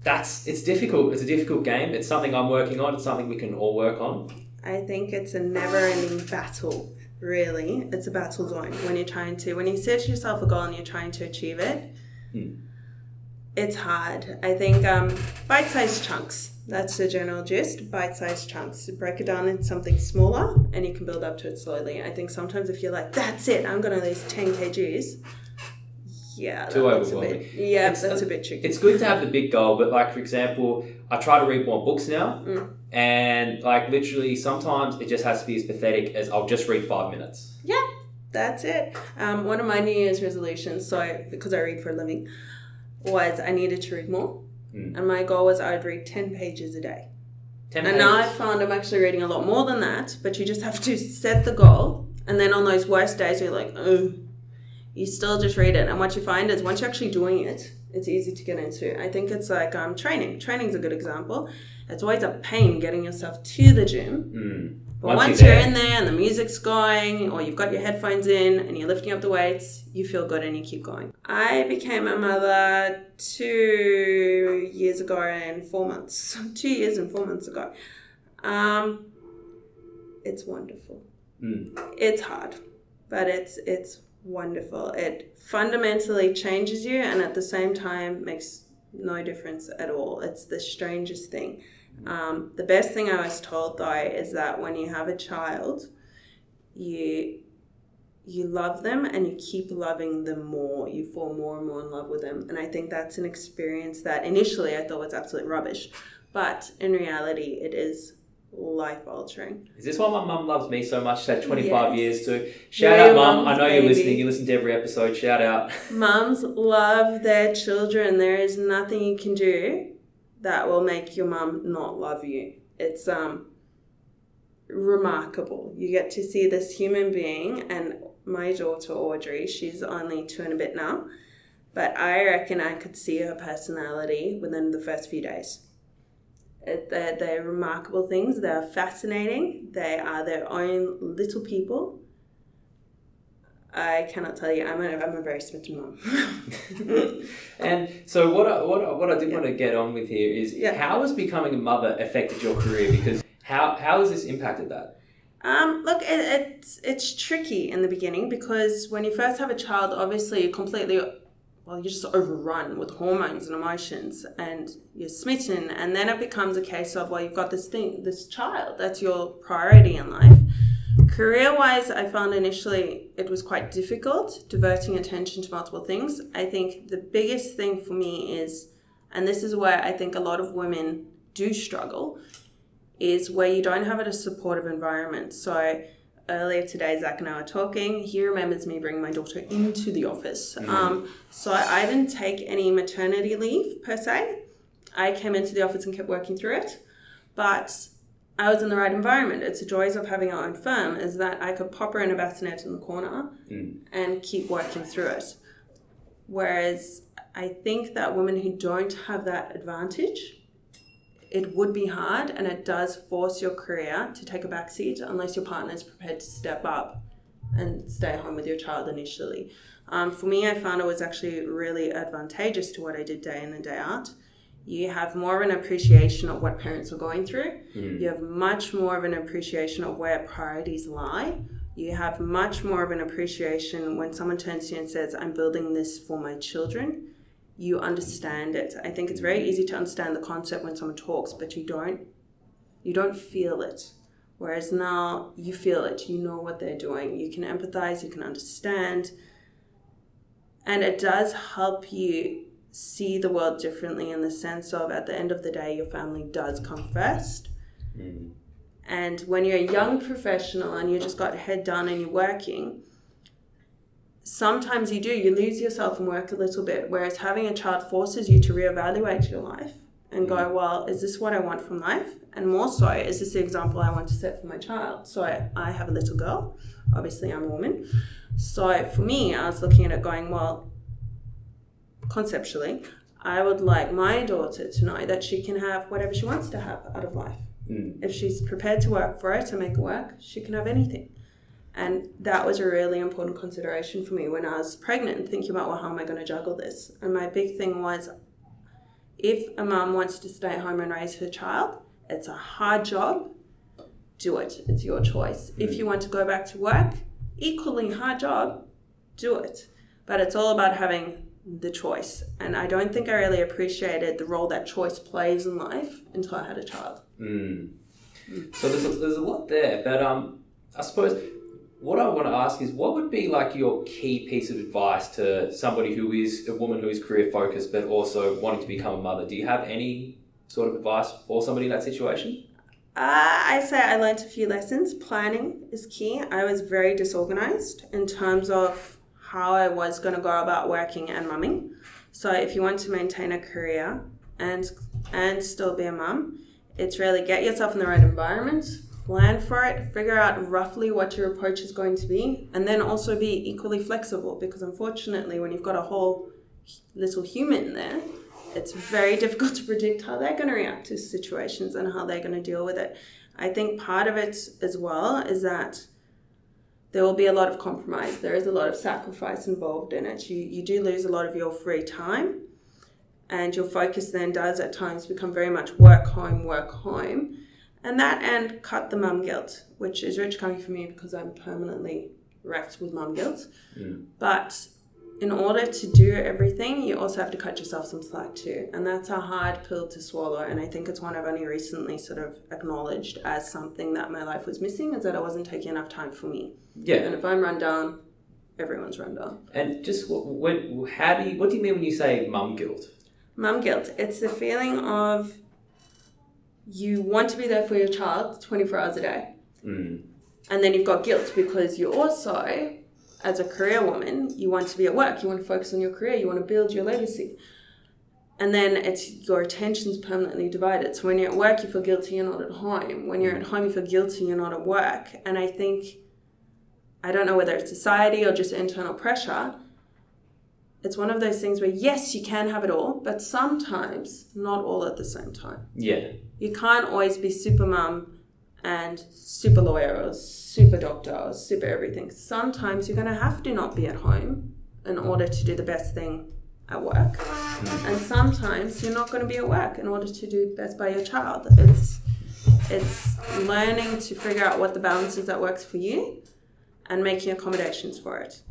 that's it's difficult. It's a difficult game. It's something I'm working on. It's something we can all work on. I think it's a never ending battle, really. It's a battle zone when you're trying to, when you set yourself a goal and you're trying to achieve it, Hmm. it's hard. I think um, bite sized chunks. That's the general gist. Bite sized chunks. Break it down into something smaller and you can build up to it slowly. I think sometimes if you're like, that's it, I'm going to lose 10 kgs. Yeah, Too a overwhelming. bit. Yeah, It's- that's a bit tricky. It's good to have the big goal, but like for example, I try to read more books now, Mm. and like literally sometimes it just has to be as pathetic as I'll just read five minutes. Yeah, that's it. Um, one of my New Year's resolutions, so because I read for a living, was I needed to read more. Mm. And my goal was I would read 10 pages a day. Ten And now I pages. found I'm actually reading a lot more than that, but you just have to [LAUGHS] set the goal. And then on those worst days, you're like, oh, you still just read it. And what you find is once you're actually doing it, it's easy to get into. I think it's like um, training. Training's a good example. It's always a pain getting yourself to the gym. Mm. But Once once, you're you're in there and the music's going, or you've got your headphones in and you're lifting up the weights, you feel good and you keep going. I became a mother two years ago and four months. [LAUGHS] Two years and four months ago. Um, it's wonderful. Mm. It's hard, but it's it's wonderful. It fundamentally changes you, and at the same time makes no difference at all. It's the strangest thing. Um, the best thing I was told though is that when you have a child, you you love them and you keep loving them more. You fall more and more in love with them, and I think that's an experience that initially I thought was absolute rubbish, but in reality, it is life altering. Is this why my mum loves me so much? Had 25 Yes. years too. Shout out, mum. I know you're listening. You listen to every episode. Shout out. Mums love their children. There is nothing you can do that will make your mum not love you. It's um remarkable. You get to see this human being and my daughter Audrey, she's only two and a bit now, but I reckon I could see her personality within the first few days. It, they're, they're remarkable things. They're fascinating. They are their own little people. I cannot tell you. I'm a, I'm a very smitten mom. [LAUGHS] And so what I, what I, what I did want to get on with here is Yeah. how has becoming a mother affected your career? Because how how has this impacted that? Um, look, it, it's it's tricky in the beginning because when you first have a child, obviously you're completely well, you're just overrun with hormones and emotions, and you're smitten, and then it becomes a case of well, you've got this thing, this child, that's your priority in life. Career wise, I found initially it was quite difficult diverting attention to multiple things. I think the biggest thing for me is, and this is where I think a lot of women do struggle, is where you don't have a supportive environment. So earlier today, Zach and I were talking. He remembers me bringing my daughter into the office. Mm. Um, so I didn't take any maternity leave per se. I came into the office and kept working through it. But I was in the right environment. It's the joys of having our own firm is that I could pop her in a bassinet in the corner mm. and keep working through it. Whereas I think that women who don't have that advantage, it would be hard and it does force your career to take a backseat unless your partner is prepared to step up and stay home with your child initially. Um, for me, I found it was actually really advantageous to what I did day in and day out you have more of an appreciation of what parents are going through. Mm. You have much more of an appreciation of where priorities lie. You have much more of an appreciation when someone turns to you and says, I'm building this for my children. You understand it. I think it's very easy to understand the concept when someone talks, but you don't you don't feel it. Whereas now you feel it, you know what they're doing, you can empathize, you can understand. And it does help you see the world differently in the sense of at the end of the day, your family does come first. Mm. And when you're a young professional and you just got head down and you're working, sometimes you do, you lose yourself and work a little bit. Whereas having a child forces you to reevaluate your life and go, mm. well, is this what I want from life? And more so, is this the example I want to set for my child? So I, I have a little girl. Obviously, I'm a woman. So for me, I was looking at it going, well, conceptually, I would like my daughter to know that she can have whatever she wants to have out of life. Mm. If she's prepared to work for it to make it work, she can have anything. And that was a really important consideration for me when I was pregnant, thinking about, well, how am I going to juggle this? And my big thing was if a mom wants to stay at home and raise her child, it's a hard job, do it. It's your choice. Mm. If you want to go back to work, equally hard job, do it. But it's all about having the choice. And I don't think I really appreciated the role that choice plays in life until I had a child. Mm. Mm. So there's a, there's a lot there, but um, I suppose what I want to ask is what would be like your key piece of advice to somebody who is a woman who is career focused but also wanting to become a mother? Do you have any sort of advice for somebody in that situation? Uh, I say I learned a few lessons. Planning is key. I was very disorganized in terms of how I was going to go about working and mumming. So if you want to maintain a career and and still be a mum, it's really get yourself in the right environment, plan for it, figure out roughly what your approach is going to be, and then also be equally flexible because unfortunately when you've got a whole little human there, it's very [LAUGHS] difficult to predict how they're going to react to situations and how they're going to deal with it. I think part of it as well is that there will be a lot of compromise. There is a lot of sacrifice involved in it. You, you do lose a lot of your free time, and your focus then does at times become very much work, home, work, home. And that and cut the mum guilt, which is rich coming from me because I'm permanently wrecked with mum guilt. Mm. But in order to do everything, you also have to cut yourself some slack too. And that's a hard pill to swallow. And I think it's one I've only recently sort of acknowledged as something that my life was missing, is that I wasn't taking enough time for me. Yeah. And if I'm run down, everyone's run down. And just when, how do you, what do you mean when you say mum guilt? Mum guilt. It's the feeling of you want to be there for your child 24 hours a day. Mm. And then you've got guilt because you also as a career woman, you want to be at work, you want to focus on your career, you want to build your legacy. And then it's your attention's permanently divided. So when you're at work, you feel guilty, you're not at home. When you're at home, you feel guilty, you're not at work. And I think, I don't know whether it's society or just internal pressure, it's one of those things where yes, you can have it all, but sometimes not all at the same time. Yeah. You can't always be super mum and super lawyer or super doctor or super everything. Sometimes you're going to have to not be at home in order to do the best thing at work. Mm. And sometimes you're not going to be at work in order to do best by your child. It's it's learning to figure out what the balance is that works for you and making accommodations for it.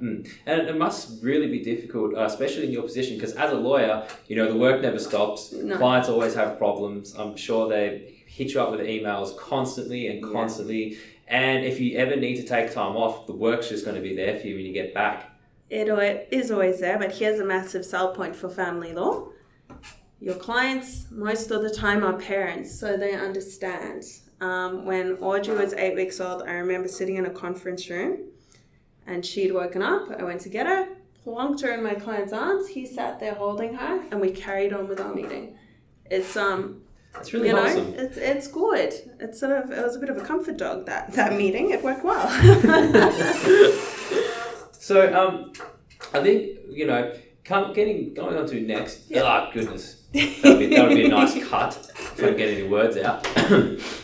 Mm. And it must really be difficult, uh, especially in your position, because as a lawyer, you know, the work never stops. No. Clients always have problems. I'm sure they hit you up with emails constantly and constantly. Yeah. And if you ever need to take time off, the work's just going to be there for you when you get back. It is always there, but here's a massive sell point for family law. Your clients, most of the time, are parents, so they understand. Um, when Audrey was eight weeks old, I remember sitting in a conference room and she'd woken up. I went to get her, plonked her in my client's arms. He sat there holding her, and we carried on with our meeting. It's um, It's really you know, awesome. it's it's good. It's sort of it was a bit of a comfort dog that that meeting. It worked well. [LAUGHS] So, um, I think you know, come, getting going on to next. Yeah. Ah, goodness, that would be be a nice cut if I can get any words out. [CLEARS THROAT]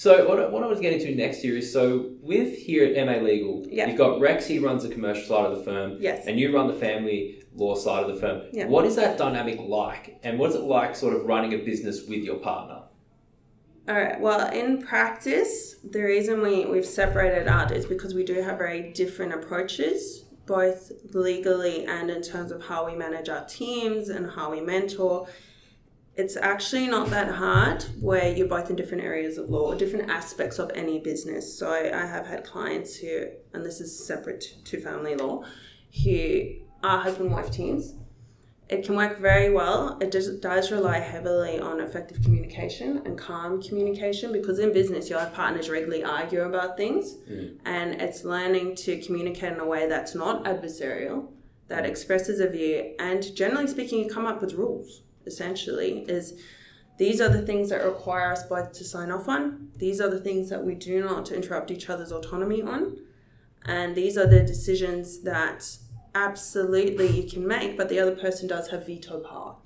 so, what I, what I was getting to next here is so with here at MA Legal, Yeah. you've got Rex. He runs the commercial side of the firm, yes. and you run the family law side of the firm. Yeah. What is that dynamic like, and what is it like, sort of running a business with your partner? All right. Well, in practice, the reason we, we've separated out is because we do have very different approaches, both legally and in terms of how we manage our teams and how we mentor. It's actually not that hard where you're both in different areas of law, or different aspects of any business. So I, I have had clients who, and this is separate to, to family law, who are husband wife teams it can work very well. It does, does rely heavily on effective communication and calm communication because in business, your partners regularly argue about things, Mm. and it's learning to communicate in a way that's not adversarial, that expresses a view, and generally speaking, you come up with rules. Essentially, is these are the things that require us both to sign off on. These are the things that we do not interrupt each other's autonomy on, and these are the decisions that absolutely you can make, but the other person does have veto power.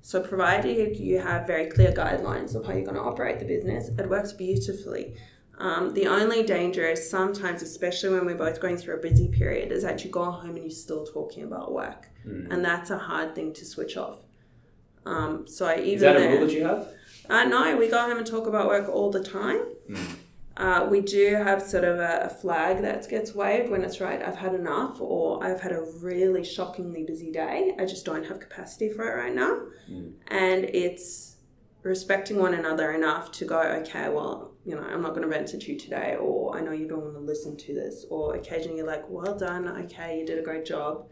So, provided you have very clear guidelines of how you're going to operate the business, it works beautifully. Um, the only danger is sometimes, especially when we're both going through a busy period, is that you go home and you're still talking about work, Mm. and that's a hard thing to switch off. Um, so, I even Is that a rule that you have? uh, no, we go home and talk about work all the time. Mm. Uh, we do have sort of a, a flag that gets waved when it's right, I've had enough, or I've had a really shockingly busy day. I just don't have capacity for it right now. Mm. And it's respecting one another enough to go, okay, well, you know, I'm not going to vent at you today, or I know you don't want to listen to this, or occasionally you're like, well done, okay, you did a great job,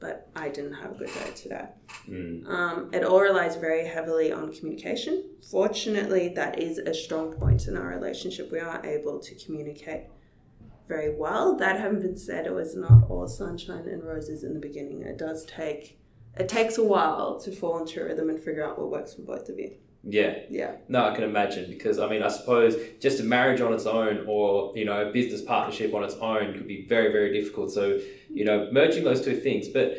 but I didn't have a good day today. Mm. Um, it all relies very heavily on communication. Fortunately, that is a strong point in our relationship. We are able to communicate very well. That having been said, it was not all sunshine and roses in the beginning. It does take it takes a while to fall into a rhythm and figure out what works for both of you. Yeah. Yeah. No, I can imagine because I mean, I suppose just a marriage on its own, or you know, a business partnership on its own, could be very, very difficult. So, you know, merging those two things, but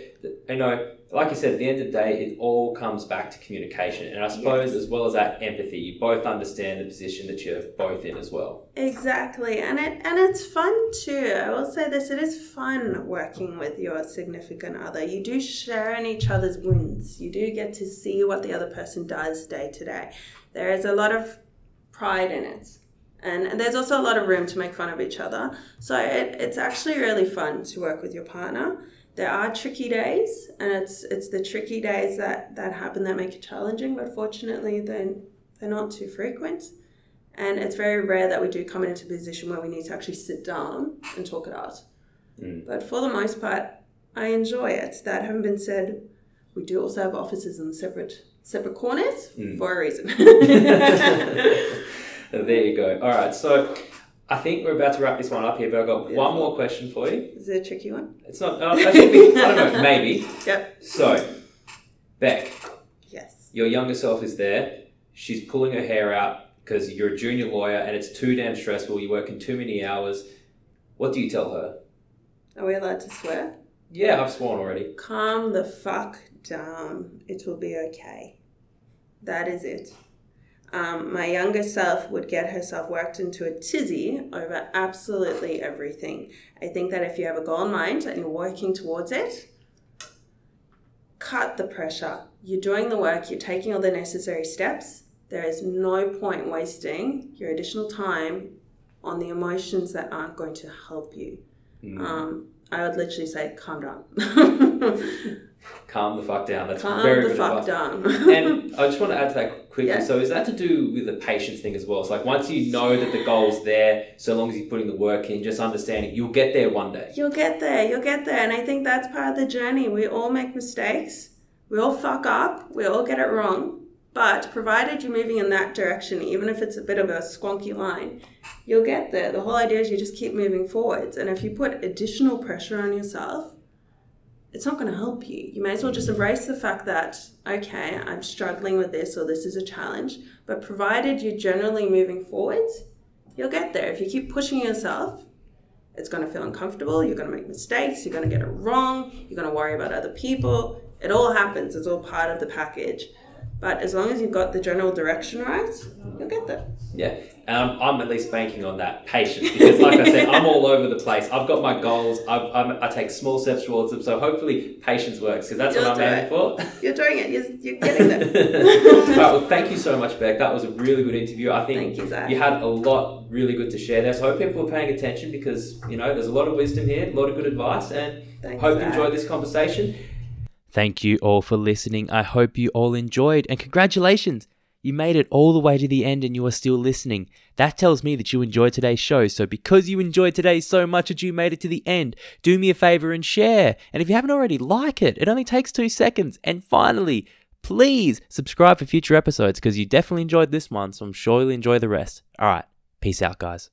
you know, like I said, at the end of the day, it all comes back to communication, and I suppose Yes. as well as that empathy, you both understand the position that you're both in as well. Exactly, and it and it's fun too. I will say this: it is fun working with your significant other. You do share in each other's wins. You do get to see what the other person does day to day. There is a lot of pride in it, and, there's also a lot of room to make fun of each other. So it, it's actually really fun to work with your partner. There are tricky days, and it's it's the tricky days that that happen that make it challenging. But fortunately, they're they're not too frequent. And it's very rare that we do come into a position where we need to actually sit down and talk it out. Mm. But for the most part, I enjoy it. That having been said, we do also have offices in separate separate corners Mm. for a reason. [LAUGHS] [LAUGHS] [LAUGHS] there you go. All right, so I think we're about to wrap this one up here, but I've got one more question for you. Is it a tricky one? It's not. Uh, I don't know. [LAUGHS] Maybe. Yep. So, Beck, Yes. your younger self is there. She's pulling her hair out because you're a junior lawyer and it's too damn stressful. You're working too many hours. What do you tell her? Are we allowed to swear? Yeah, I've sworn already. Calm the fuck down. It will be okay. That is it. Um, my younger self would get herself worked into a tizzy over absolutely everything. I think that if you have a goal in mind and you're working towards it, cut the pressure. You're doing the work, you're taking all the necessary steps. There is no point wasting your additional time on the emotions that aren't going to help you. Mm. um, I would literally say, calm down. [LAUGHS] Calm the fuck down. That's calm very the good fuck advice. down. and [LAUGHS] I just want to add to that quickly. Yeah. So is that to do with the patience thing as well? So like once you know that the goal's there, so long as you're putting the work in, just understanding you'll get there one day. You'll get there. You'll get there. And I think that's part of the journey. We all make mistakes. We all fuck up. We all get it wrong. But provided you're moving in that direction, even if it's a bit of a squonky line, you'll get there. The whole idea is you just keep moving forwards. And if you put additional pressure on yourself, it's not going to help you. You may as well just embrace the fact that, okay, I'm struggling with this or this is a challenge. But provided you're generally moving forwards, you'll get there. If you keep pushing yourself, it's going to feel uncomfortable. You're going to make mistakes. You're going to get it wrong. You're going to worry about other people. It all happens. It's all part of the package. But as long as you've got the general direction right, you'll get there. Yeah, um, I'm at least banking on that patience because, like I said, I'm all over the place. I've got my goals. I've, I'm, I take small steps towards them. So hopefully, patience works because that's You'll what I'm aiming for. You're doing it. You're, you're getting there. All [LAUGHS] right, well, thank you so much, Beck. That was a really good interview. I think Thank you, had a lot really good to share there. So I hope people are paying attention because you know there's a lot of wisdom here, a lot of good advice, and Thanks, hope you enjoyed this conversation. Thank you all for listening. I hope you all enjoyed, and congratulations! You made it all the way to the end and you are still listening. That tells me that you enjoyed today's show. So, because you enjoyed today so much that you made it to the end, do me a favor and share. And if you haven't already, like it. It only takes two seconds. And finally, please subscribe for future episodes because you definitely enjoyed this one. So, I'm sure you'll enjoy the rest. All right. Peace out, guys.